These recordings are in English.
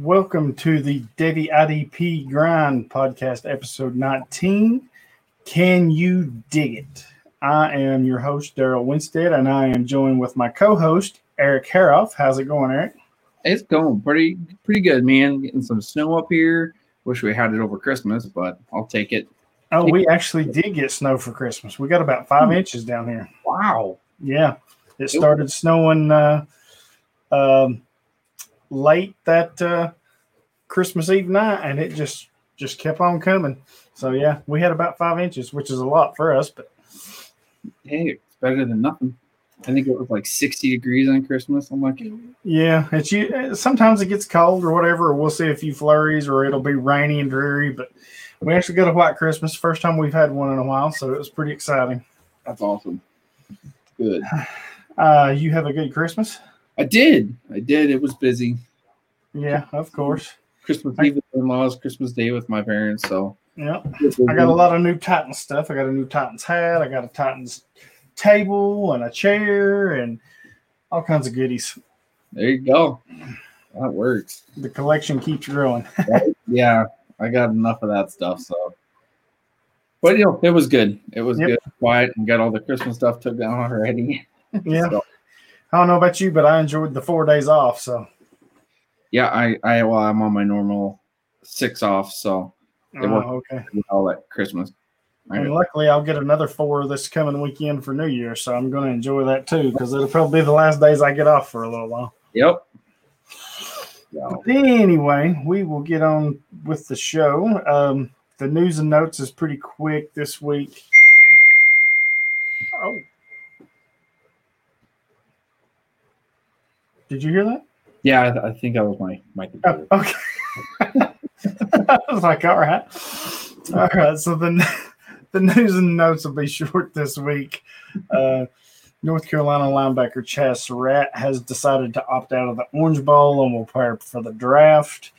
Welcome to the Debbie IDP Grind podcast, episode 19. Can you dig it? I am your host, Daryl Winstead, and I am joined with my co host, Eric Haroff. How's it going, Eric? It's going pretty pretty good, man. Getting some snow up here. Wish we had it over Christmas, but I'll take it. Oh, we actually did get snow for Christmas. We got about five inches down here. Wow. Yeah. It started snowing uh, um, late that uh, Christmas Eve night, and it just just kept on coming. So yeah, we had about five inches, which is a lot for us. But Hey, it's better than nothing. I think it was like 60 degrees on Christmas. I'm like, yeah, it's you. Sometimes it gets cold or whatever. Or we'll see a few flurries, or it'll be rainy and dreary. But we actually got a white Christmas, first time we've had one in a while, so it was pretty exciting. that's awesome. Good. Uh, you have a good Christmas? I did. I did. It was busy. Yeah, of course. Christmas Eve with in laws, Christmas Day with my parents. So Yeah. I got a lot of new Titans stuff. I got a new Titans hat. I got a Titans table and a chair and all kinds of goodies. There you go. That works. The collection keeps growing. Yeah, I got enough of that stuff. So, but you know, it was good. It was Yep. good, quiet, and got all the Christmas stuff took down already. Yeah. So, I don't know about you, but I enjoyed the four days off. So yeah, I, I, well, I'm on my normal six off, so oh, okay. all at Christmas. And luckily, I'll get another four this coming weekend for New Year, so I'm going to enjoy that too because it'll probably be the last days I get off for a little while. Yep. So, Anyway, we will get on with the show. Um, the news and notes is pretty quick this week. Did you hear that? yeah, I, I think that was my my computer. Oh, okay. I was like, all right. All right. So the, the news and notes will be short this week. Uh, North Carolina linebacker Chaz Surratt has decided to opt out of the Orange Bowl and will prepare for the draft.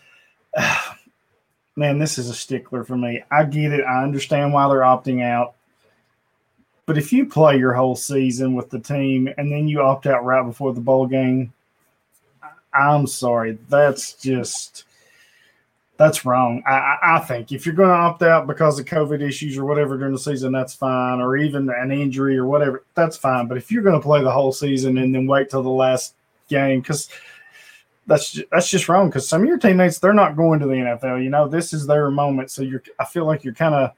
Man, this is a stickler for me. I get it. I understand why they're opting out. But if you play your whole season with the team and then you opt out right before the bowl game, I'm sorry. That's just that's wrong. I, I, I think if you're going to opt out because of COVID issues or whatever during the season, that's fine, or even an injury or whatever, that's fine. But if you're going to play the whole season and then wait till the last game, because that's ju- that's just wrong. Because some of your teammates they're not going to the NFL. You know, this is their moment, so you're. I feel like you're kind of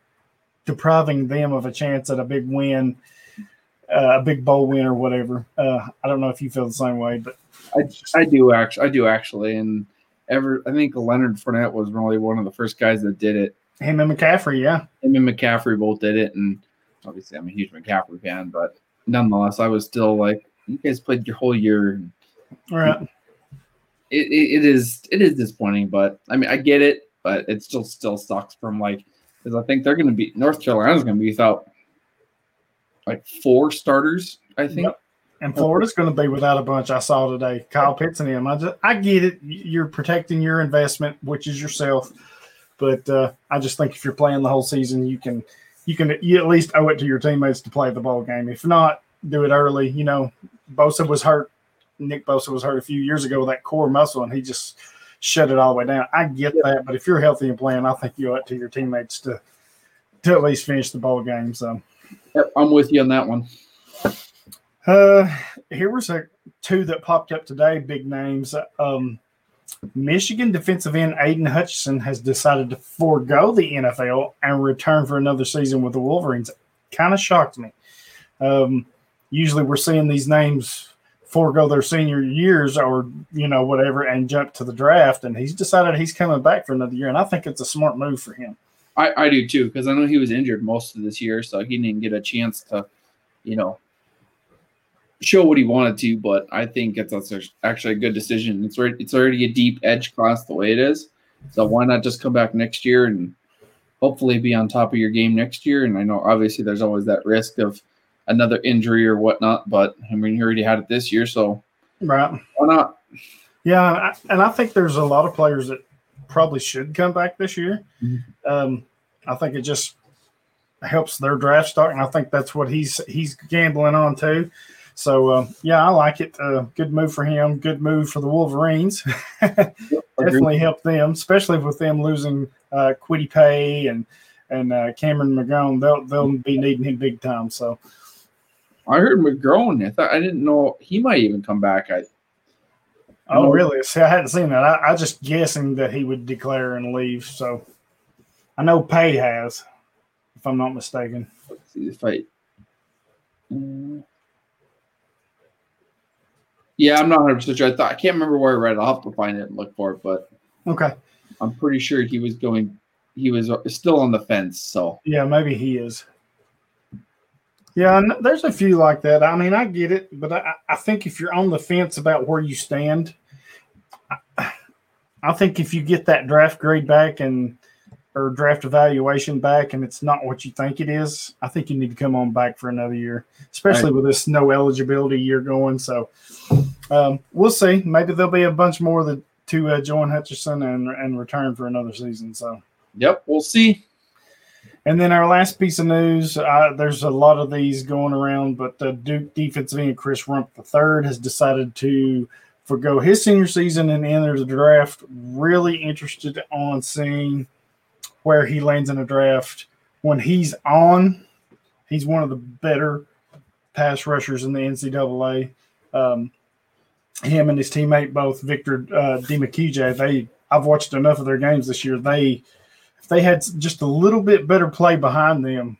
depriving them of a chance at a big win, uh, a big bowl win or whatever. Uh, I don't know if you feel the same way, but I, I do actually, I do actually, and ever I think Leonard Fournette was really one of the first guys that did it. him and McCaffrey, yeah. Him and McCaffrey both did it, and obviously I'm a huge McCaffrey fan, but nonetheless, I was still like, you guys played your whole year. All right. It, it, it is it is disappointing, but I mean I get it, but it still still sucks from like because I think they're going to be North Carolina's going to be without like four starters. I think. Yep. And Florida's going to be without a bunch. I saw today. Kyle Pitts and him. I just, I get it. You're protecting your investment, which is yourself. But uh, I just think if you're playing the whole season, you can, you can, you at least owe it to your teammates to play the ball game. If not, do it early. You know, Bosa was hurt. Nick Bosa was hurt a few years ago with that core muscle, and he just shut it all the way down. I get that, but if you're healthy and playing, I think you owe it to your teammates to, to at least finish the ball game. So. Yep, I'm with you on that one. Uh, here was a two that popped up today. Big names. Um, Michigan defensive end Aidan Hutchinson has decided to forego the NFL and return for another season with the Wolverines. Kind of shocked me. Um, usually, we're seeing these names forego their senior years or you know whatever and jump to the draft, and he's decided he's coming back for another year, and I think it's a smart move for him. I, I do too because I know he was injured most of this year, so he didn't get a chance to, you know, show what he wanted to. But I think it's actually a good decision. It's already, it's already a deep edge class the way it is, so why not just come back next year and hopefully be on top of your game next year? And I know obviously there's always that risk of another injury or whatnot, but I mean you already had it this year, so Right. why not? Yeah, and I, think there's a lot of players that probably should come back this year. Mhm. Um, I think it just helps their draft stock, and I think that's what he's he's gambling on too. So uh, yeah, I like it. Uh, good move for him. Good move for the Wolverines definitely help them, especially with them losing uh, Kwity Paye and and uh, Cameron McGrone. They'll they'll be needing him big time. So I heard McGrone. I thought I didn't know he might even come back. I oh really? See, I hadn't seen that. I, I just guessing that he would declare and leave. So I know Paye has, if I'm not mistaken. Let's see the fight. Mm. Yeah, I'm not 100 percent sure. I thought I can't remember where I read it. I'll have to find it and look for it, but Okay. I'm pretty sure he was going. He was uh, still on the fence. So Yeah, maybe he is. Yeah, and there's a few like that. I mean, I get it, but I, I think if you're on the fence about where you stand, I, I think if you get that draft grade back and or draft evaluation back and it's not what you think it is, I think you need to come on back for another year, especially Right. with this no eligibility year going. So um, we'll see. Maybe there'll be a bunch more that to uh, join Hutchinson and and return for another season. So. yep, we'll see. And then our last piece of news, uh, there's a lot of these going around, but uh, Duke defensive end Chris Rumph III has decided to forego his senior season and enter the draft. Really interested on seeing where he lands in the draft. When he's on, he's one of the better pass rushers in the NCAA. Um, him and his teammate, both Victor uh, they I've watched enough of their games this year. They if they had just a little bit better play behind them,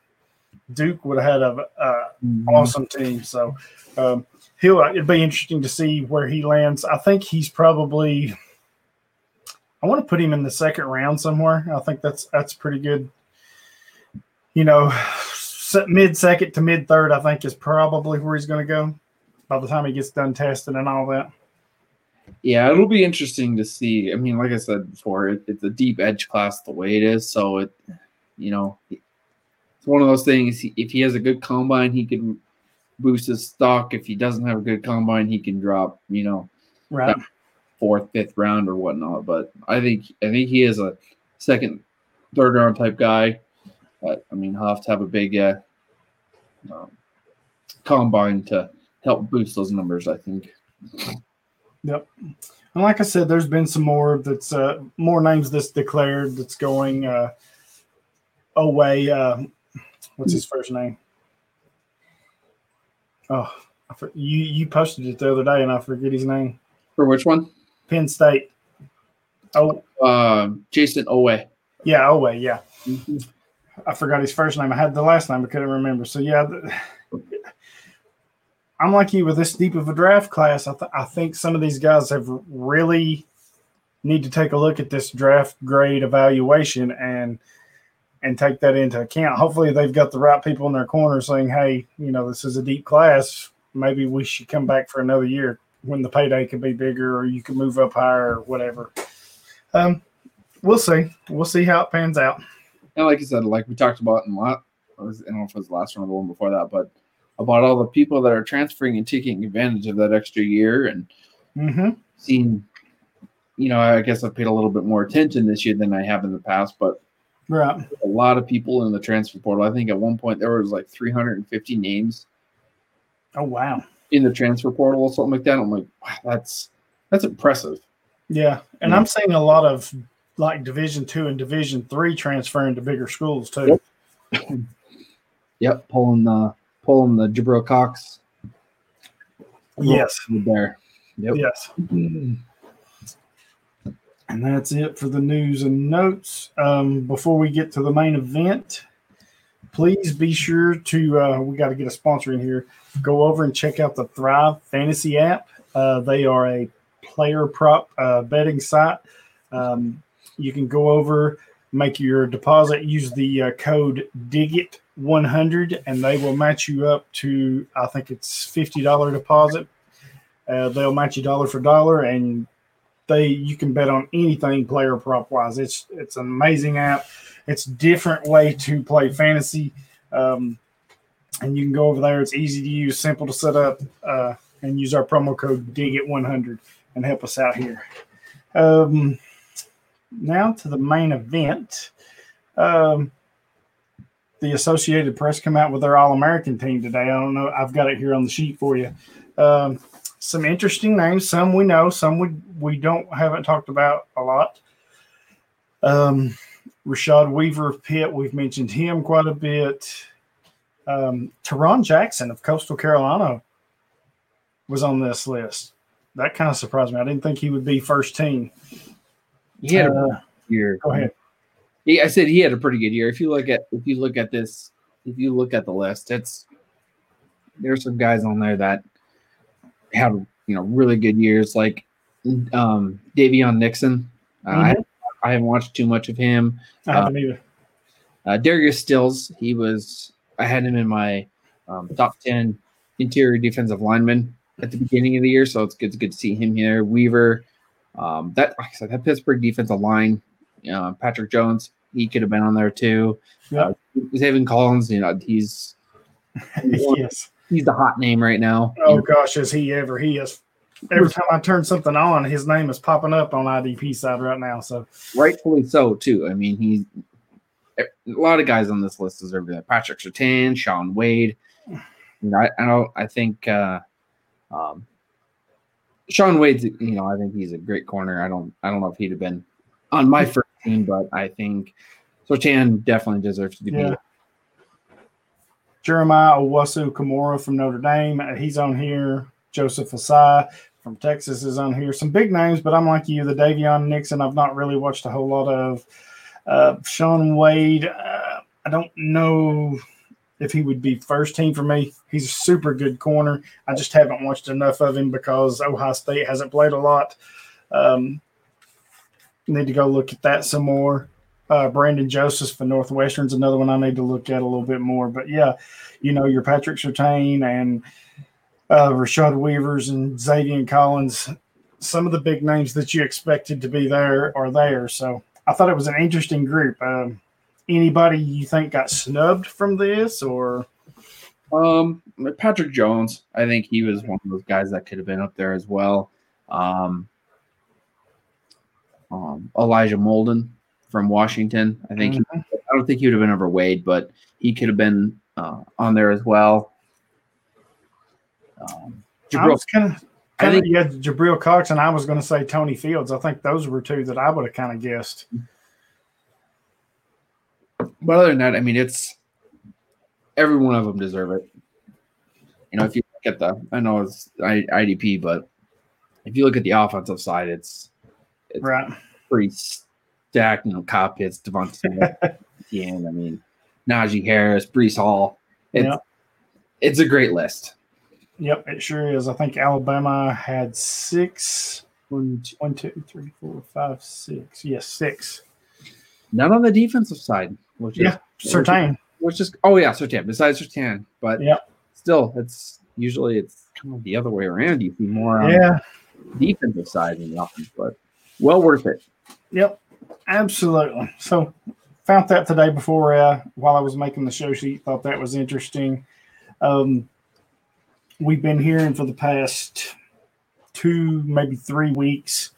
Duke would have had a, a awesome team. So um, he'll it'd be interesting to see where he lands. I think he's probably. I want to put him in the second round somewhere. I think that's that's pretty good. You know, mid second to mid third, I think is probably where he's going to go by the time he gets done testing and all that. Yeah, it'll be interesting to see. I mean, like I said before, it, it's a deep edge class the way it is. So it, you know, it's one of those things. If he has a good combine, he can boost his stock. If he doesn't have a good combine, he can drop. You know, Right. Fourth, fifth round or whatnot. But I think I think he is a second, third round type guy. But I mean, he'll have to have a big uh, um, combine to help boost those numbers. I think. Yep. And like I said, there's been some more that's uh, more names that's declared that's going uh, away. Uh, what's his first name? Oh, I for, you you posted it the other day, and I forget his name. For which one? Penn State. Oh Uh, Jayson Oweh. yeah, Oweh. Yeah, I forgot his first name. I had the last name, I couldn't remember. So yeah, the, I'm like you with this deep of a draft class. I, th- I think some of these guys have really need to take a look at this draft grade evaluation and and take that into account. Hopefully, they've got the right people in their corner saying, "Hey, you know, this is a deep class. Maybe we should come back for another year when the payday could be bigger, or you can move up higher, or whatever." Um, we'll see. We'll see how it pans out. And like you said, like we talked about in a lot, I don't know if it was the last one or the one before that, but about all the people that are transferring and taking advantage of that extra year and Mm-hmm. seeing, you know, I guess I've paid a little bit more attention this year than I have in the past, but Right. a lot of people in the transfer portal. I think at one point there was like 350 names Oh wow. In the transfer portal or something like that. I'm like, wow, that's that's impressive. Yeah, and Yeah. I'm seeing a lot of like Division two and Division three transferring to bigger schools too. Yep. Yep, pulling the pulling the Jabril Cox Yes. there. Yep. Yes. And that's it for the news and notes. Um, before we get to the main event, please be sure to, uh, we got to get a sponsor in here. Go over and check out the Thrive Fantasy app. Uh, they are a player prop uh, betting site. Um, you can go over, make your deposit, use the uh, code DIGIT100, and they will match you up to, I think it's $50 deposit. Uh, they'll match you dollar for dollar, and they you can bet on anything player prop wise. It's it's an amazing app. It's different way to play fantasy, um, and you can go over there. It's easy to use, simple to set up, uh, and use our promo code dig DIGIT100 and help us out here. Um, now to the main event. Um, the Associated Press come out with their All American team today. I don't know. I've got it here on the sheet for you. Um, some interesting names. Some we know, some we we don't haven't talked about a lot. Um, Rashad Weaver of Pitt, we've mentioned him quite a bit. Um, Tarron Jackson of Coastal Carolina was on this list. That kind of surprised me. I didn't think he would be first team. He had uh, a year. Go ahead. He, I said he had a pretty good year. If you look at if you look at this, if you look at the list, it's there's some guys on there that had you know really good years, like um, Daviyon Nixon. Uh, mm-hmm. I, I, haven't watched too much of him. I haven't uh, either. Uh, Darius Stills, he was. I had him in my um, top ten interior defensive lineman at the beginning of the year, so it's good, it's good to see him here. Weaver, um, that like I said, that Pittsburgh defensive line, uh, Patrick Jones, he could have been on there too. Yeah. Uh, Zaven Collins, you know, he's yes he's the hot name right now. Oh gosh, is he ever? He is. Every time I turn something on, his name is popping up on IDP side right now. So rightfully so too. I mean, he's a lot of guys on this list deserve that. Patrick Surtain, Shaun Wade. I, I don't. I think uh, um, Shaun Wade's. You know, I think he's a great corner. I don't. I don't know if he'd have been on my first team, but I think Surtain definitely deserves to be. Yeah. Jeremiah Owusu-Koramoah from Notre Dame. Uh, he's on here. Joseph Ossai from Texas is on here. Some big names, but I'm like you, the Daviyon Nixon. I've not really watched a whole lot of. Uh, Shaun Wade. Uh, I don't know if he would be first team for me. He's a super good corner. I just haven't watched enough of him because Ohio State hasn't played a lot. Um, need to go look at that some more. Uh, Brandon Joseph for Northwestern's another one I need to look at a little bit more. But yeah, you know, your Patrick Surtain and uh, Rashad Weavers and Xavier Collins, some of the big names that you expected to be there are there. So I thought it was an interesting group. Um, anybody you think got snubbed from this or? Um, Patrick Jones, I think he was one of those guys that could have been up there as well. Um, um, Elijah Molden, from Washington. I think mm-hmm. he, I don't think he would have been over Wade, but he could have been uh, on there as well. Um, Jabril, kind of, I think you had Jabril Cox, and I was going to say Tony Fields. I think those were two that I would have kind of guessed. But other than that, I mean, it's every one of them deserve it. You know, if you look at the, I know it's IDP, but if you look at the offensive side, it's, it's right. pretty stacked, you know, Kyle Pitts, DeVonta, I mean, Najee Harris, Breece Hall. It's, yep. it's a great list. Yep, it sure is. I think Alabama had six. One, one, two, three, four, five, six. Yes, six. None on the defensive side. Which yeah, is, Surtain. Which is oh yeah, Surtain. Besides Surtain, but yeah, still, it's usually it's kind of the other way around. You see more on yeah. defensive side than the offense, but well worth it. Yep. Absolutely. So found that today before uh, while I was making the show sheet. Thought that was interesting. Um, we've been hearing for the past two, maybe three weeks.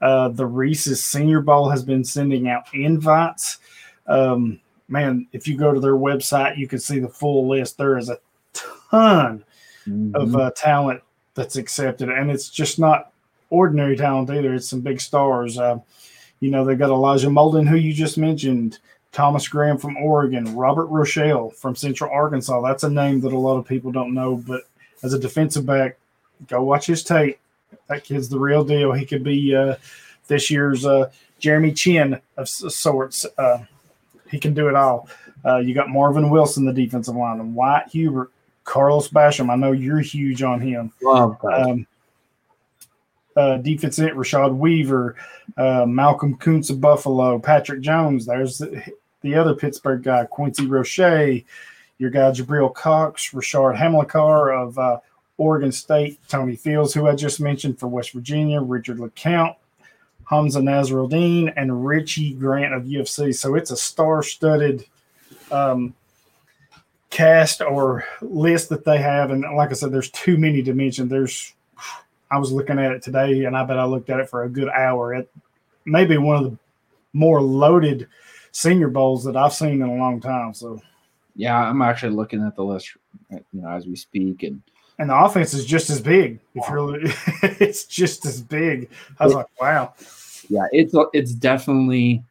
Uh, the Reese's Senior Bowl has been sending out invites. Um, man, if you go to their website, you can see the full list. There is a ton mm-hmm. of uh, talent that's accepted, and it's just not ordinary talent either. It's some big stars. Uh, you know, they got Elijah Molden, who you just mentioned, Thomas Graham from Oregon, Robert Rochell from Central Arkansas. That's a name that a lot of people don't know, but as a defensive back, go watch his tape. That kid's the real deal. He could be uh, this year's uh, Jeremy Chinn of sorts. Uh, he can do it all. Uh, you got Marvin Wilson, the defensive lineman, Wyatt Hubert, Carlos Basham. I know you're huge on him. Love um, uh, defense end Rashad Weaver, uh, Malcolm Koonce of Buffalo, Patrick Jones. There's the, the, other Pittsburgh guy, Quincy Roche, your guy Jabril Cox, Rashard Hamilcar of uh, Oregon State, Tony Fields, who I just mentioned for West Virginia, Richard LeCounte, Hamsah Nasirildeen, and Richie Grant of UFC. So it's a star-studded um, cast or list that they have, and like I said, there's too many to mention. There's I was looking at it today, and I bet I looked at it for a good hour. It may be one of the more loaded Senior Bowls that I've seen in a long time. So, yeah, I'm actually looking at the list, you know, as we speak, and and the offense is just as big. If you're, it's just as big. I was like, wow. Yeah, it's it's definitely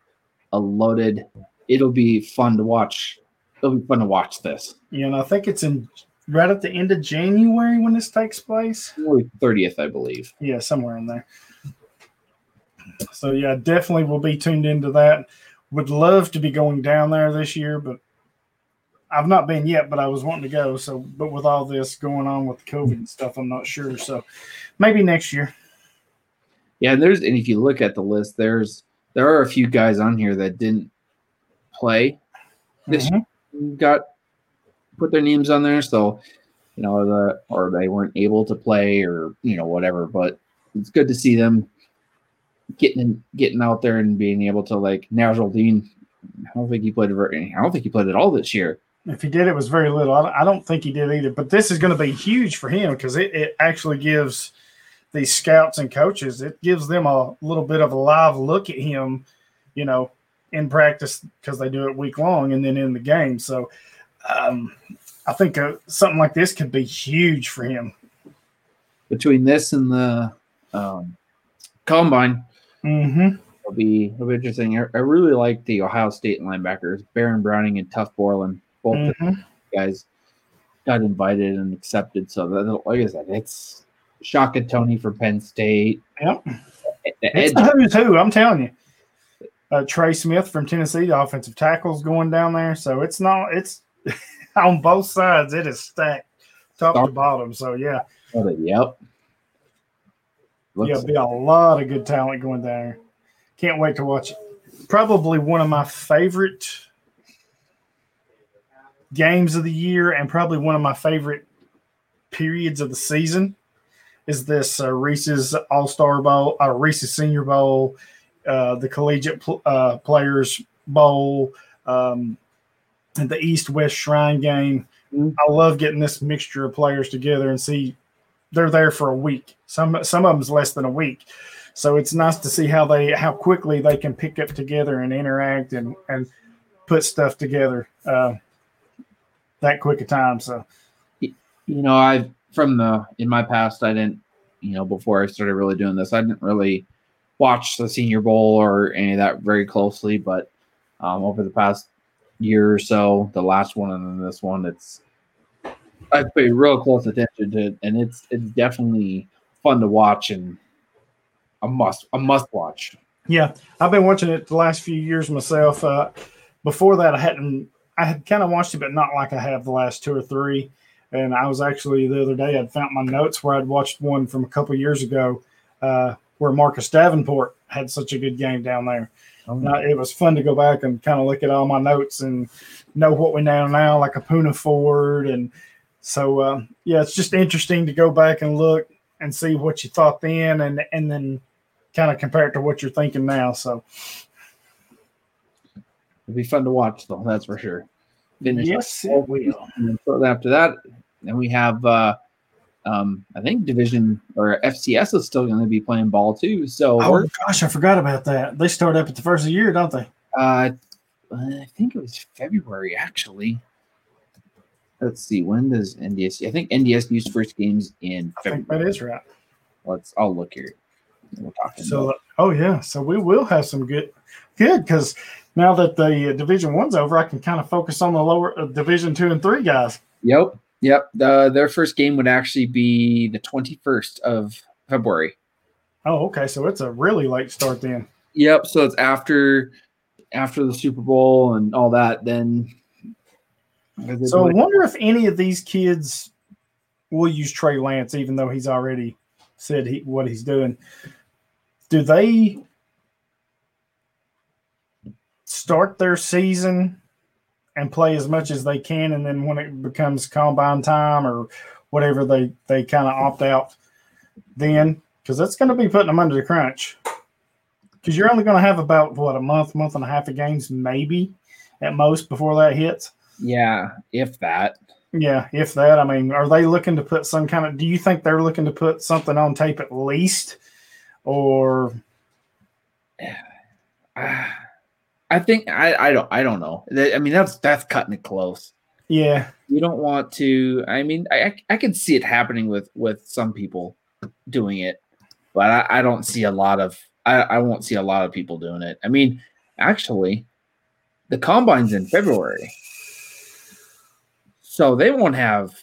a loaded. It'll be fun to watch. It'll be fun to watch this. You know, I think it's in right at the end of January when this takes place. Thirtieth, I believe. Yeah, somewhere in there. So yeah, definitely will be tuned into that. Would love to be going down there this year, but I've not been yet, but I was wanting to go. So, but with all this going on with COVID and stuff, I'm not sure. So, maybe next year. Yeah, and there's and if you look at the list, there's there are a few guys on here that didn't play this mm-hmm. got put their names on there. So, you know, the or they weren't able to play or you know whatever. But it's good to see them getting getting out there and being able to like Dean. I don't think he played. I don't think he played at all this year. If he did, it was very little. I don't think he did either. But this is going to be huge for him because it, it actually gives these scouts and coaches it gives them a little bit of a live look at him, you know, in practice because they do it week long and then in the game. So um, I think uh, something like this could be huge for him. Between this and the um, combine, mm-hmm. it'll be it'll be interesting. I, I really like the Ohio State linebackers, Baron Browning and Tuf Borland both mm-hmm. guys got invited and accepted. So that, like I said, it's Shaka Toney for Penn State. Yep. It's the who's who, I'm telling you. Uh, Trey Smith from Tennessee, the offensive tackles going down there. So it's not, it's on both sides, it is stacked top Start. to bottom. So yeah. Oh, yep. Looks yeah, be a lot of good talent going there. Can't wait to watch it. Probably one of my favorite games of the year and probably one of my favorite periods of the season is this uh, Reese's All Star Bowl, uh, Reese's Senior Bowl, uh, the Collegiate pl- uh, Players Bowl, um, the East West Shrine game. Mm-hmm. I love getting this mixture of players together and see they're there for a week. Some some of them's less than a week, so it's nice to see how they how quickly they can pick up together and interact and and put stuff together. Uh, that quick a time. So, you know, I from the in my past, I didn't, you know, before I started really doing this, I didn't really watch the Senior Bowl or any of that very closely. But um, over the past year or so, the last one and then this one, it's I've paid real close attention to it, and it's it's definitely fun to watch and a must a must watch. Yeah, I've been watching it the last few years myself. Uh, before that, I hadn't I had kind of watched it, but not like I have the last two or three. And I was actually the other day, I'd found my notes where I'd watched one from a couple years ago uh, where Marcus Davenport had such a good game down there. It was fun to go back and kind of look at all my notes and know what we know now, like a Poona Ford. And so, uh, yeah, it's just interesting to go back and look and see what you thought then and, and then kind of compare it to what you're thinking now. So, It'll be fun to watch, though. That's for sure. Finish yes, it will. And after that, then we have, uh, um, I think Division or FCS is still going to be playing ball too. So, oh gosh, I forgot about that. They start up at the first of the year, don't they? Uh, I think it was February actually. Let's see. When does NDS? I think NDS first games in February. that is right. Let's. I'll look here. We're talking. So, about. oh yeah. So we will have some good, good because now that the uh, Division One's over, I can kind of focus on the lower uh, Division Two and Three guys. Yep, yep. The, their first game would actually be the twenty first of February. Oh, okay. So it's a really late start then. Yep. So it's after after the Super Bowl and all that. Then. So I wonder if any of these kids will use Trey Lance, even though he's already said he, what he's doing. Do they start their season and play as much as they can, and then when it becomes combine time or whatever, they they kind of opt out then because that's going to be putting them under the crunch. Because you're only going to have about what a month, month and a half of games, maybe at most before that hits. Yeah, if that. Yeah, if that. I mean, are they looking to put some kind of? Do you think they're looking to put something on tape at least, or? Ah, I think I, I don't I don't know. I mean that's that's cutting it close. Yeah, you don't want to. I mean, I I can see it happening with with some people doing it, but I, I don't see a lot of. I, I won't see a lot of people doing it. I mean, actually, the combine's in February, so they won't have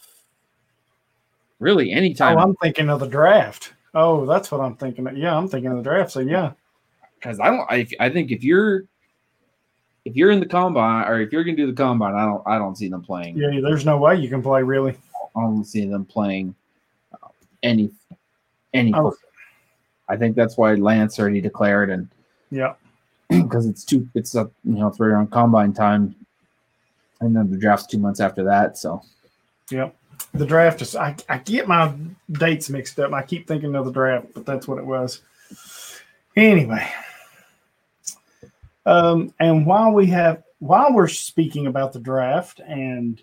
really any oh, time. Oh, I'm thinking of the draft. Oh, that's what I'm thinking. Of. Yeah, I'm thinking of the draft. So yeah, because I don't. I, I think if you're if you're in the combine or if you're going to do the combine, I don't I don't see them playing. Yeah, there's no way you can play really. I don't see them playing uh, any any. Oh. I think that's why Lance already declared and yeah, because it's two it's a you know it's right around combine time, and then the draft's two months after that. So yeah, the draft is I I get my dates mixed up. I keep thinking of the draft, but that's what it was. Anyway, um, and while we have, while we're speaking about the draft and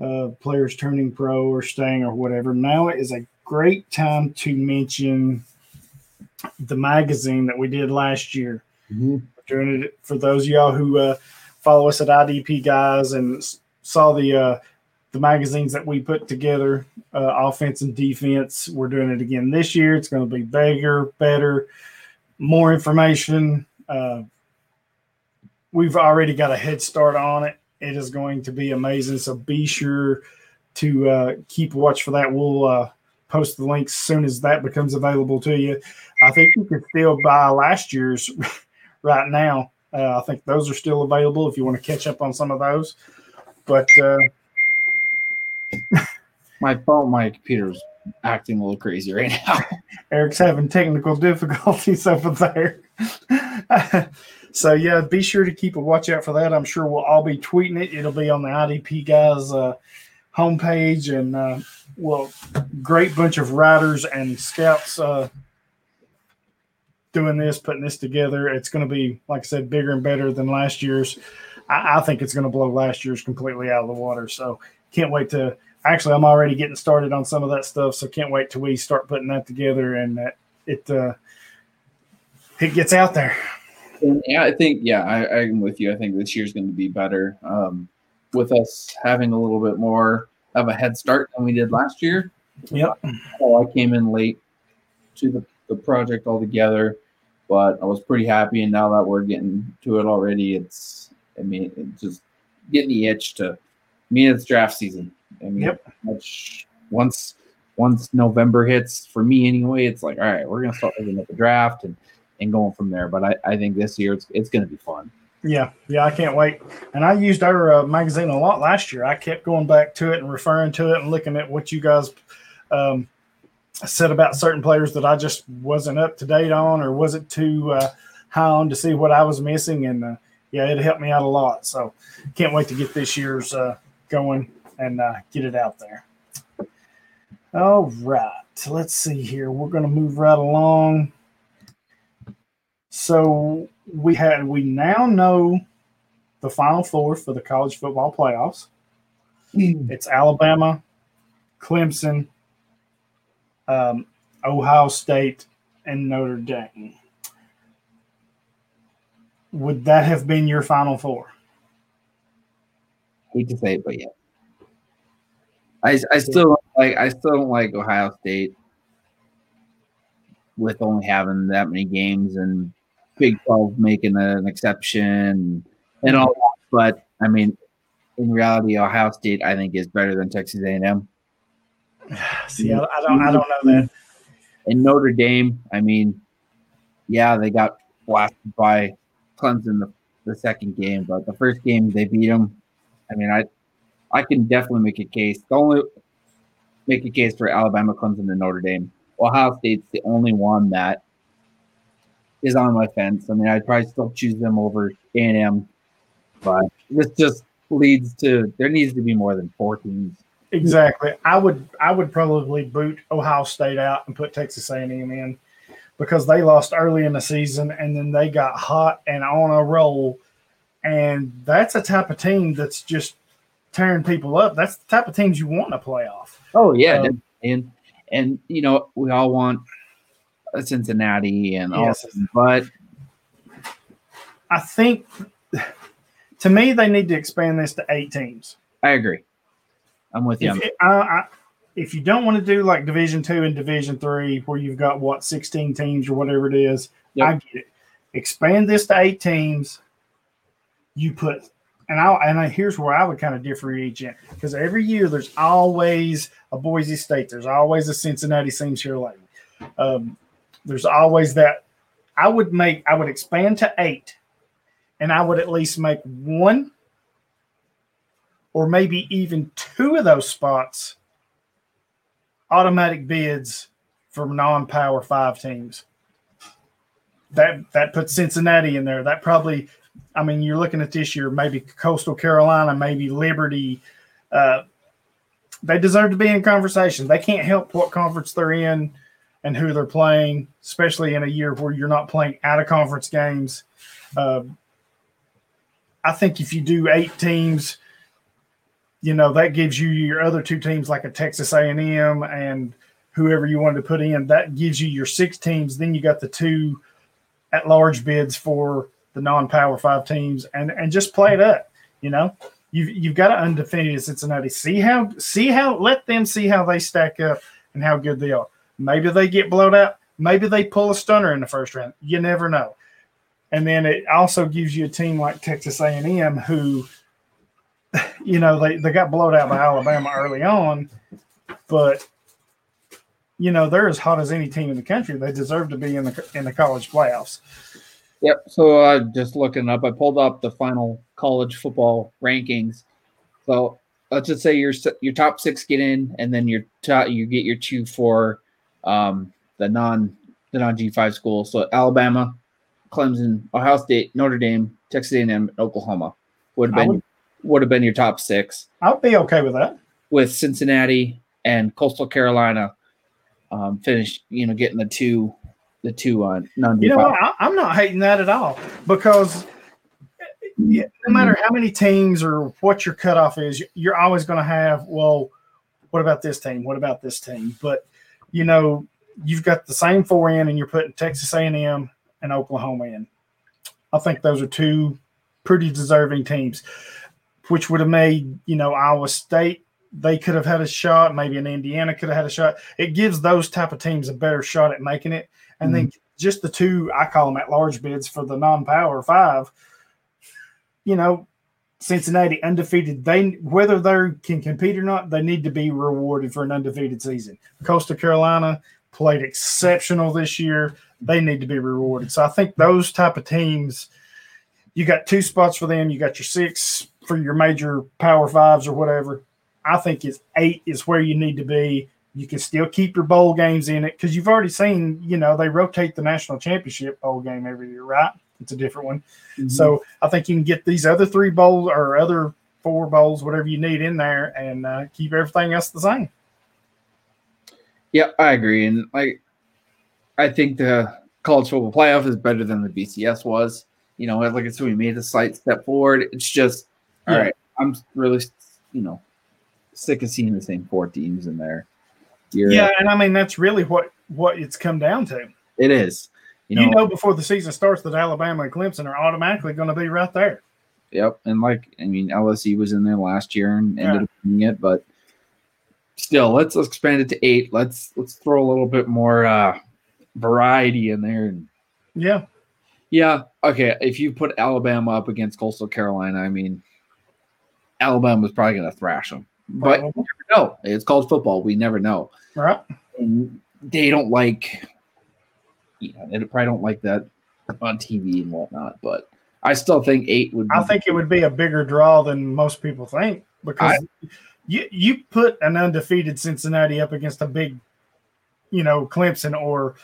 uh, players turning pro or staying or whatever, now is a great time to mention the magazine that we did last year. Mm-hmm. Doing it for those of y'all who uh, follow us at IDP Guys and saw the uh, the magazines that we put together, uh, offense and defense. We're doing it again this year. It's going to be bigger, better, more information. Uh, we've already got a head start on it. It is going to be amazing. So be sure to uh, keep watch for that. We'll uh, post the links as soon as that becomes available to you. I think you can still buy last year's right now. Uh, I think those are still available if you want to catch up on some of those. But uh, my phone, my computer's acting a little crazy right now. Eric's having technical difficulties over there. So yeah, be sure to keep a watch out for that. I'm sure we'll all be tweeting it. It'll be on the IDP guys uh, homepage, and uh, well, great bunch of writers and scouts uh, doing this, putting this together. It's going to be, like I said, bigger and better than last year's. I, I think it's going to blow last year's completely out of the water. So can't wait to. Actually, I'm already getting started on some of that stuff, so can't wait till we start putting that together and that it uh, it gets out there yeah, I think yeah, I, I'm with you. I think this year's going to be better um, with us having a little bit more of a head start than we did last year. Yep. I came in late to the, the project altogether, but I was pretty happy. And now that we're getting to it already, it's I mean, it's just getting the itch to. I mean, it's draft season. I mean, yep. Much, once once November hits for me anyway, it's like all right, we're gonna start looking at the draft and and going from there. But I, I think this year it's it's going to be fun. Yeah, yeah, I can't wait. And I used our uh, magazine a lot last year. I kept going back to it and referring to it and looking at what you guys um, said about certain players that I just wasn't up to date on or wasn't too uh, high on to see what I was missing. And uh, yeah, it helped me out a lot. So can't wait to get this year's uh, going and uh, get it out there. All right, let's see here. We're going to move right along. So we had we now know the final four for the college football playoffs. Mm. It's Alabama, Clemson, um, Ohio State, and Notre Dame. Would that have been your final four? hate to say it, but yeah. I, I still like I still don't like Ohio State with only having that many games and Big 12 making an exception and all that. But I mean, in reality, Ohio State I think is better than Texas A&M. See, I, I don't, I don't know that. And Notre Dame, I mean, yeah, they got blasted by Clemson the, the second game, but the first game they beat them. I mean, I, I can definitely make a case. The only make a case for Alabama, Clemson, and Notre Dame. Ohio State's the only one that is on my fence. I mean, I'd probably still choose them over A and M, but this just leads to there needs to be more than four teams. Exactly. I would I would probably boot Ohio State out and put Texas A and M in because they lost early in the season and then they got hot and on a roll, and that's a type of team that's just tearing people up. That's the type of teams you want in a playoff. Oh yeah, um, and and you know we all want Cincinnati and yes. all, but I think to me they need to expand this to eight teams I agree. I'm with you. If, I, I, if you don't want to do like Division Two and Division Three, where you've got what 16 teams or whatever it is, Yep. I get it. Expand this to eight teams. You put and I and I, here's where I would kind of differentiate because every year there's always a Boise State, there's always a Cincinnati seems here lately. Um, there's always that. I would make I would expand to eight, and I would at least make one or maybe even two of those spots automatic bids for non-power five teams. That that puts Cincinnati in there. That probably, I mean, you're looking at this year, maybe Coastal Carolina, maybe Liberty. Uh, they deserve to be in conversation. They can't help what conference they're in and who they're playing, especially in a year where you're not playing out of conference games. Um, I think if you do eight teams, you know that gives you your other two teams like a Texas A&M and whoever you wanted to put in. That gives you your six teams. Then you got the two at large bids for the non-power five teams, and and just play it up. You know, you've you've got an undefeated Cincinnati. See how see how let them see how they stack up and how good they are. Maybe they get blown out. Maybe they pull a stunner in the first round. You never know. And then it also gives you a team like Texas A&M who, you know, they, they got blown out by Alabama early on, but you know they're as hot as any team in the country. They deserve to be in the in the college playoffs. Yep. So uh, just looking up, I pulled up the final college football rankings. So let's just say your your top six get in, and then your top you get your two for um, the non the non G five schools. So Alabama, Clemson, Ohio State, Notre Dame, Texas A and M, Oklahoma would have been would- would have been your top six I'll be okay with that. with Cincinnati and Coastal Carolina um, finished. You know, getting the two the two uh, non You G know what? I, I'm not hating that at all because yeah, no matter how many teams or what your cutoff is, you're always going to have. Well, what about this team? What about this team? But you know, you've got the same four in, and you're putting Texas A&M and Oklahoma in. I think those are two pretty deserving teams, which would have made you know Iowa State. They could have had a shot. Maybe an Indiana could have had a shot. It gives those type of teams a better shot at making it. And then mm-hmm. just the two I call them at large bids for the non-power five. You know, Cincinnati undefeated. They whether they can compete or not, they need to be rewarded for an undefeated season. Coastal Carolina played exceptional this year. They need to be rewarded. So I think those type of teams, you got two spots for them. You got your six for your major power fives or whatever. I think it's eight is where you need to be. You can still keep your bowl games in it because you've already seen, you know, they rotate the national championship bowl game every year, right? It's a different one. Mhm. So I think you can get these other three bowls or other four bowls, whatever you need in there, and uh, keep everything else the same. Yeah, I agree, and like I think the college football playoff is better than the BCS was. You know, like I said, we made a slight step forward. It's just all Yeah. right. I'm really, you know, sick of seeing the same four teams in there. You're, Yeah, and I mean that's really what what it's come down to. it is. You You know, know, before the season starts that Alabama and Clemson are automatically going to be right there. Yep, and like I mean, LSU was in there last year and ended Yeah. up winning it, but still, let's, let's expand it to eight. Let's let's throw a little bit more uh variety in there and Yeah, Yeah. Okay. If you put Alabama up against Coastal Carolina, I mean, Alabama's probably going to thrash them. But no, it's called football. We never know. right. And they don't like, you know, they probably don't like that on TV and whatnot. But I still think eight would. Be, I think it would be a bigger draw than most people think because you you put an undefeated Cincinnati up against a big, you know, Clemson or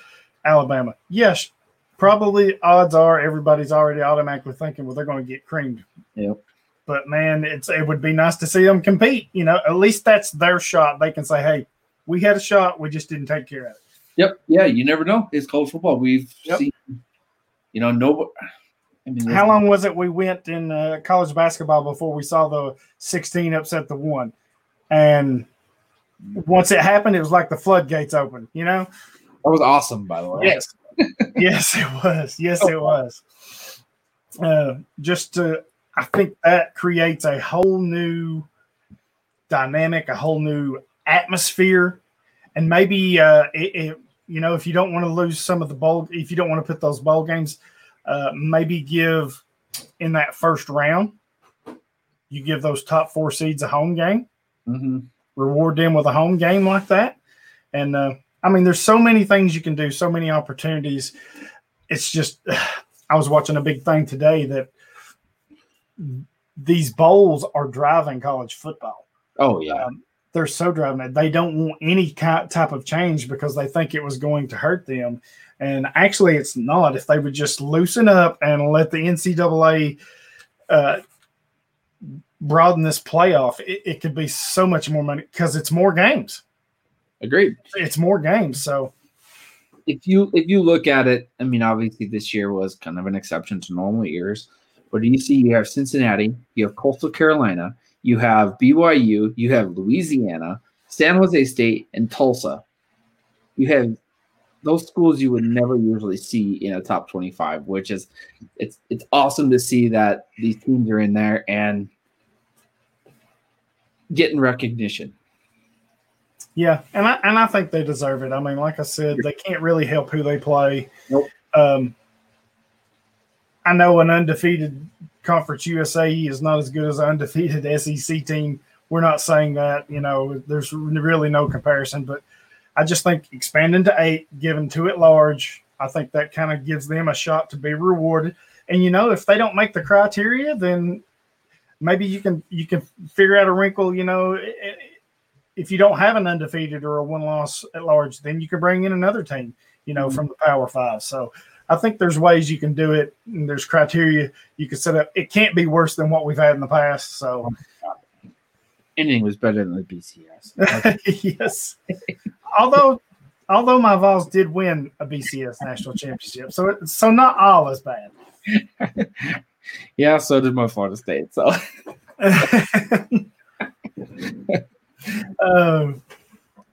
Alabama. Yes, probably odds are everybody's already automatically thinking, well, they're going to get creamed. Yep. But man, it's it would be nice to see them compete. You know, at least that's their shot. They can say, hey, we had a shot, we just didn't take care of it. Yep. Yeah. You never know. It's college football. We've Yep. seen. You know, no. I mean, How long was it we went in uh, college basketball before we saw the 16 upset the one? And once it happened, it was like the floodgates open, you know? That was awesome, by the way. Yes. yes, it was. Yes, it was. Uh, just to, I think that creates a whole new dynamic, a whole new atmosphere, and maybe uh, it, it, you know if you don't want to lose some of the bowl, if you don't want to put those bowl games, uh, maybe give in that first round, you give those top four seeds a home game, Mm-hmm. reward them with a home game like that, and uh, I mean, there's so many things you can do, so many opportunities. It's just, I was watching a big thing today that these bowls are driving college football. Oh yeah. Um, they're so driving it. They don't want any ki- type of change because they think it was going to hurt them. And actually, it's not. If they would just loosen up and let the NCAA uh, broaden this playoff, it, it could be so much more money because it's more games. Agreed. It's more games. So, if you if you look at it, I mean, obviously this year was kind of an exception to normal years. But you see, you have Cincinnati, you have Coastal Carolina, you have BYU, you have Louisiana, San Jose State, and Tulsa. You have those schools you would never usually see in a top 25, which is it's it's awesome to see that these teams are in there and getting recognition. yeah, and I and I think they deserve it. I mean, like I said, they can't really help who they play. Nope. Um, I know an undefeated Conference USA is not as good as an undefeated SEC team. We're not saying that, you know, there's really no comparison, but I just think expanding to eight, giving two at large, I think that kind of gives them a shot to be rewarded. And you know, if they don't make the criteria, then maybe you can you can figure out a wrinkle. You know, if you don't have an undefeated or a one loss at large, then you can bring in another team. You know, Mhm. from the Power Five. So I think there's ways you can do it. And there's criteria you can set up. It can't be worse than what we've had in the past. So Anything was better than the BCS. yes. although although my Vols did win a BCS national championship, so it, so not all is bad. yeah, so did my Florida State. So um,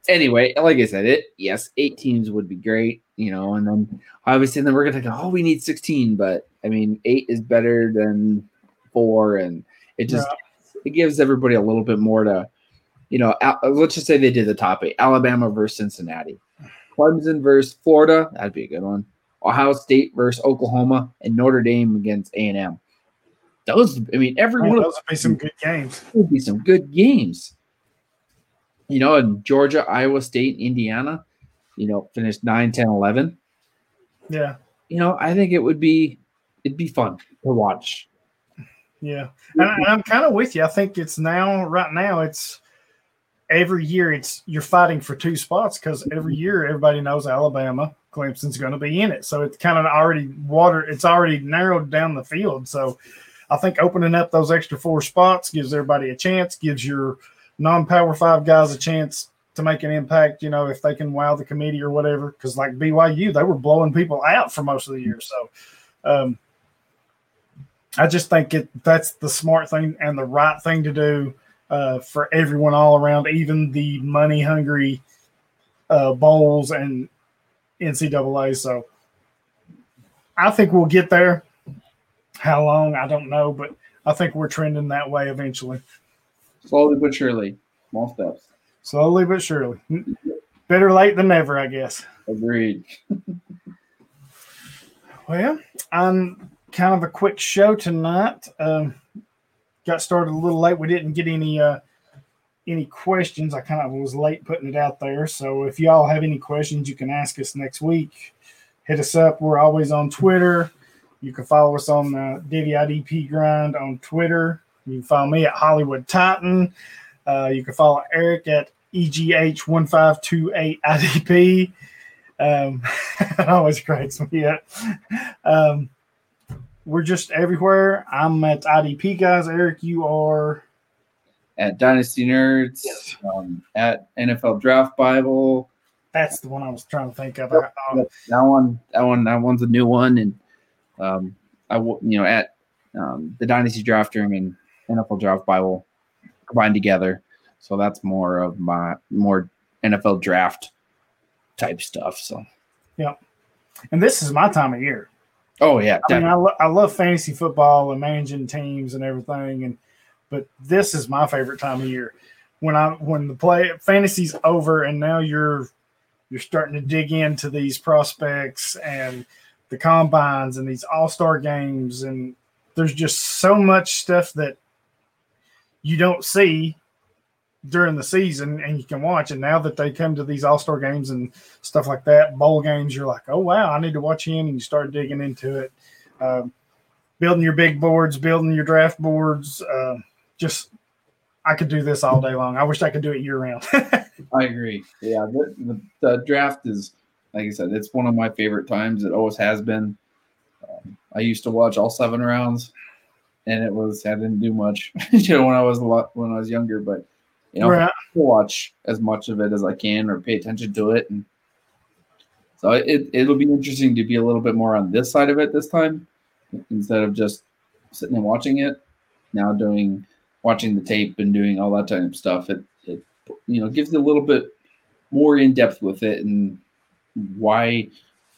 anyway, like I said, it yes, eight teams would be great, you know, and then obviously then we're gonna go, oh, we need sixteen, but I mean, eight is better than four, and it just it gives everybody a little bit more to, you know, Al- let's just say they did the top eight: Alabama versus Cincinnati, Clemson versus Florida, that'd be a good one. Ohio State versus Oklahoma, and Notre Dame against A and M. Those, I mean, every man, one of those would be some good games. would be some good games. You know, in Georgia, Iowa State, Indiana, you know, finished 9, 10, 11. Yeah, You know, I think it would be it'd be fun to watch. yeah, and, and I'm kind of with you. I think it's now, right now, it's every year it's you're fighting for two spots because every year everybody knows Alabama, Clemson's going to be in it, so it's kind of already water. It's already narrowed down the field. So I think opening up those extra four spots gives everybody a chance, gives your non-power five guys a chance to make an impact. You know, if they can wow the committee or whatever. Because like BYU, they were blowing people out for most of the year. So um, I just think it that's the smart thing and the right thing to do uh, for everyone all around, even the money hungry uh, bowls and NCAA. So I think we'll get there. How long I don't know, but I think we're trending that way eventually. Slowly but surely. Small steps. Slowly but surely. Better late than never, I guess. Agreed. Well, I'm kind of a quick show tonight. Um, got started a little late. We didn't get any uh, any questions. I kind of was late putting it out there. So if y'all have any questions, you can ask us next week. Hit us up. We're always on Twitter. You can follow us on the Dynasty IDP Grind on Twitter. You can follow me at Hollywood Titan. Uh, you can follow Eric at E EGH1528IDP. Um, it always cracks me up. Um, we're just everywhere. I'm at IDP guys. Eric, you are At Dynasty Nerds, Yes. um, at NFL Draft Bible. that's the one I was trying to think of. Yep. Um, That one, that one, that one's a new one, and um, I you know at um, the Dynasty Drafter and NFL Draft Bible combined together. So that's more of my more NFL draft type stuff. So yeah. and this is my time of year. oh yeah, I mean. I, lo- I love fantasy football and managing teams and everything, and but this is my favorite time of year. when I when the play fantasy's over and now you're you're starting to dig into these prospects and the combines and these all-star games and there's just so much stuff that you don't see during the season and you can watch. And now that they come to these all-star games and stuff like that bowl games you're like oh wow i need to watch him. And you start digging into it. Um, building your big boards building your draft boards uh, just i could do this all day long. I wish i could do it year round. I agree. Yeah the, the, the, draft is like i said it's one of my favorite times. It always has been. Um, i used to watch all seven rounds and it was i didn't do much you know when i was a lot when i was younger but you know, right. watch as much of it as I can or pay attention to it. And so it, it'll be interesting to be a little bit more on this side of it this time instead of just sitting and watching it. Now doing watching the tape and doing all that type of stuff. It, it you know gives a little bit more in depth with it and why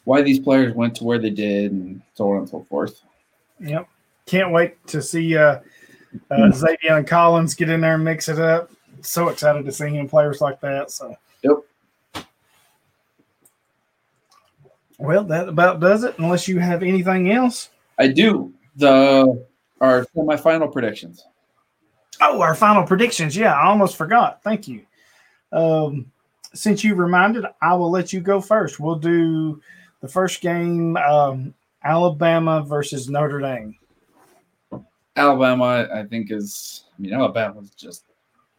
why these players went to where they did and so on and so forth. Yep. Can't wait to see uh, uh Xavier Collins get in there and mix it up so excited to see him players like that. So yep. Well, that about does it. Unless you have anything else. I do. The our final predictions. Oh, our final predictions. Yeah, I almost forgot. Thank you. Um, since you reminded, I will let you go first. We'll do the first game, um, Alabama versus Notre Dame. Alabama, I think is. I mean, Alabama's just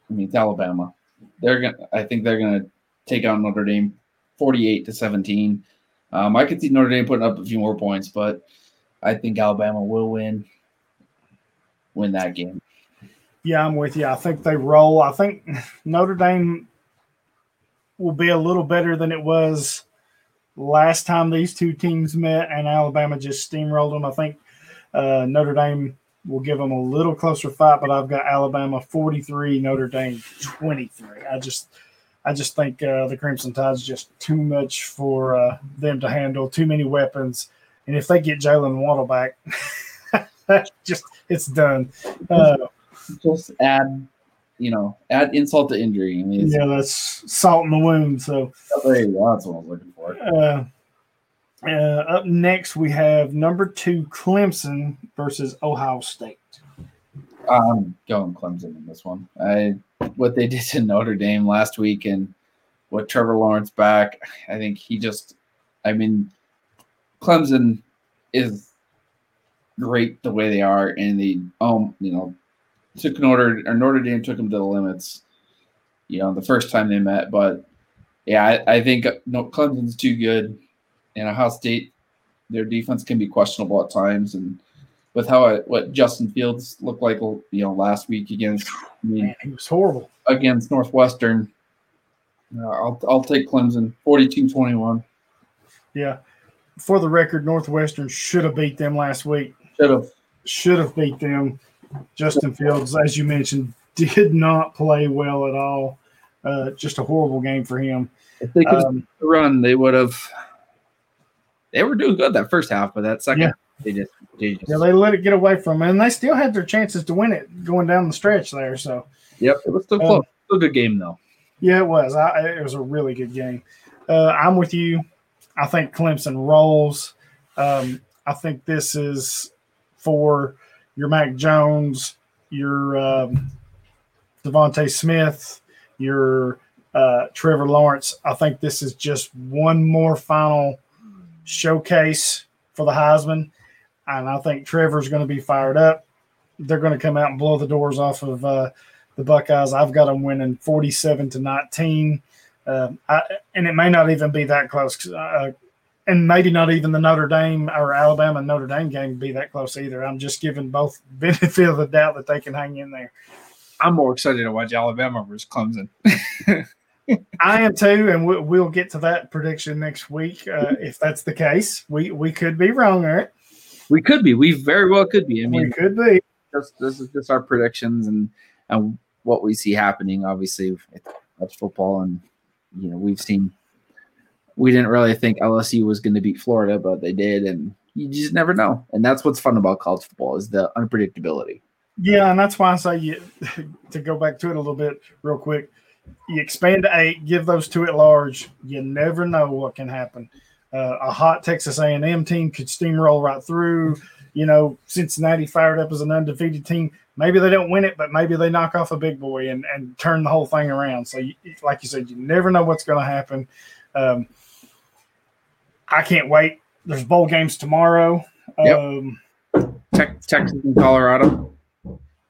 I mean, it's Alabama. They're gonna. I think they're gonna take out Notre Dame, forty-eight to seventeen. Um, I could see Notre Dame putting up a few more points, but I think Alabama will win. Win that game. Yeah, I'm with you. I think they roll. I think Notre Dame will be a little better than it was last time these two teams met, and Alabama just steamrolled them. I think uh, Notre Dame will give them a little closer fight, but I've got Alabama 43, Notre Dame 23. I just I just think uh, the Crimson Tide's just too much for uh, them to handle, too many weapons. And if they get Jaylen Waddle back, just it's done. Uh, just add, you know, add insult to injury. I mean, yeah, that's salt in the wound. So there you go. That's what I was looking for. Uh, uh, up next, we have number two Clemson versus Ohio State. I'm going Clemson in this one. I what they did to Notre Dame last week and what Trevor Lawrence back. I think he just. I mean, Clemson is great the way they are, and they um you know took Notre or Notre Dame took them to the limits. You know, the first time they met, but yeah, I, I think no, Clemson's too good and Ohio State, their defense can be questionable at times, and with how it, what Justin Fields looked like, you know, last week against, I mean, Man, he was horrible against Northwestern. Uh, I'll I'll take Clemson 42-21. Yeah, for the record, Northwestern should have beat them last week. Should have should have beat them. Justin Fields, as you mentioned, did not play well at all. Uh, just a horrible game for him. If they could um, run, they would have they were doing good that first half, but that second yeah. they, just, they just yeah they let it get away from them, and they still had their chances to win it going down the stretch there. So yep, it was still um, close. still a good game though. Yeah, it was. I, it was a really good game. Uh, I'm with you. I think Clemson rolls. Um, I think this is for your Mac Jones, your um, DeVonta Smith, your uh, Trevor Lawrence. I think this is just one more final showcase for the Heisman. And I think Trevor's going to be fired up. They're going to come out and blow the doors off of uh, the Buckeyes. I've got them winning 47 to 19. Uh, I, and it may not even be that close. Uh, and maybe not even the Notre Dame or Alabama Notre Dame game be that close either. I'm just giving both benefit of the doubt that they can hang in there. I'm more excited to watch Alabama versus Clemson. I am too, and we'll, we'll get to that prediction next week uh, if that's the case. We we could be wrong, right? We could be. We very well could be. I mean, we could be. Just, this is just our predictions and and what we see happening. Obviously, that's football, and you know we've seen. We didn't really think LSU was going to beat Florida, but they did, and you just never know. And that's what's fun about college football is the unpredictability. Yeah, and that's why I say you to go back to it a little bit real quick. You expand to eight, give those two at large. You never know what can happen. Uh, a hot Texas A&M team could steamroll right through. You know, Cincinnati fired up as an undefeated team. Maybe they don't win it, but maybe they knock off a big boy and, and turn the whole thing around. So, you, like you said, you never know what's going to happen. Um, I can't wait. There's bowl games tomorrow. Yep. Um, Texas and Colorado.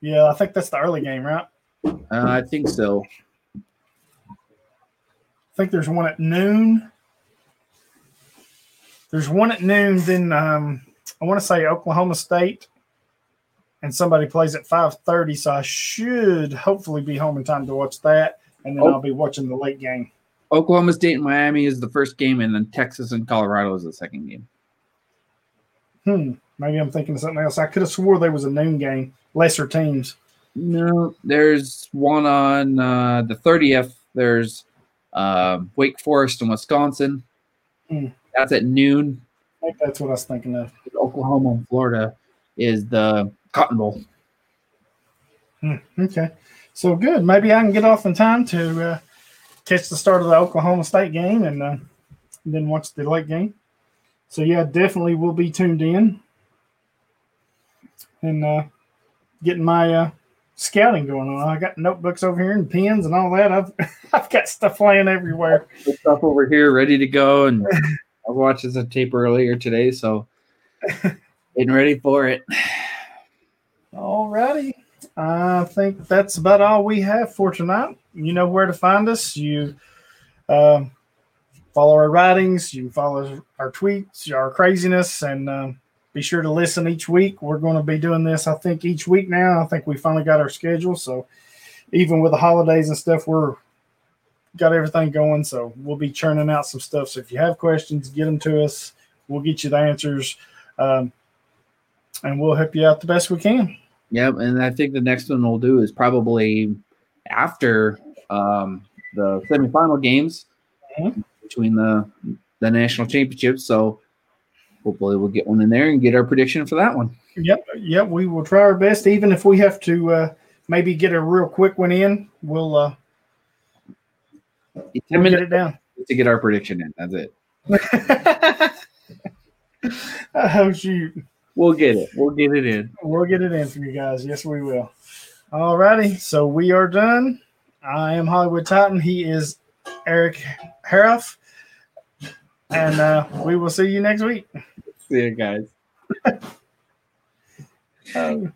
yeah, I think that's the early game, right? Uh, I think so. I think there's one at noon. There's one at noon. Then um, I want to say Oklahoma State, and somebody plays at five thirty. So I should hopefully be home in time to watch that, and then Oh. I'll be watching the late game. Oklahoma State and Miami is the first game, and then Texas and Colorado is the second game. Hmm. Maybe I'm thinking of something else. I could have swore there was a noon game. Lesser teams. No, there's one on uh, the 30th. There's um Wake Forest and Wisconsin. Hmm. That's at noon. I think that's what I was thinking of. Oklahoma and Florida is the Cotton Bowl. Hmm, Okay. So good. Maybe I can get off in time to uh, catch the start of the Oklahoma State game and uh, then watch the late game. So yeah, definitely will be tuned in and uh, getting my uh, scouting going on. I got notebooks over here and pens and all that. I've I've got stuff laying everywhere. Stuff over here, ready to go. And I watched the tape earlier today, so getting ready for it. All righty. I think that's about all we have for tonight. You know where to find us. You um, follow our writings, you follow our tweets, our craziness, and um, be sure to listen each week. We're going to be doing this, I think, each week now. I think we finally got our schedule. So even with the holidays and stuff, we're got everything going. So we'll be churning out some stuff. So if you have questions, get them to us. We'll get you the answers. Um, and we'll help you out the best we can. Yep, and I think the next one we'll do is probably after um, the semifinal games Mhm. between the the national championships. So hopefully we'll get one in there and get our prediction for that one. Yep, yep. We will try our best, even if we have to uh, maybe get a real quick one in. We'll uh, we'll get it down. to get our prediction in. That's it. oh shoot, We'll get it. We'll get it in. we'll get it in for you guys. Yes, we will. All righty, so we are done. I am Hollywood Titan. He is Eric Hariff, and uh, we will see you next week. See you guys. Um,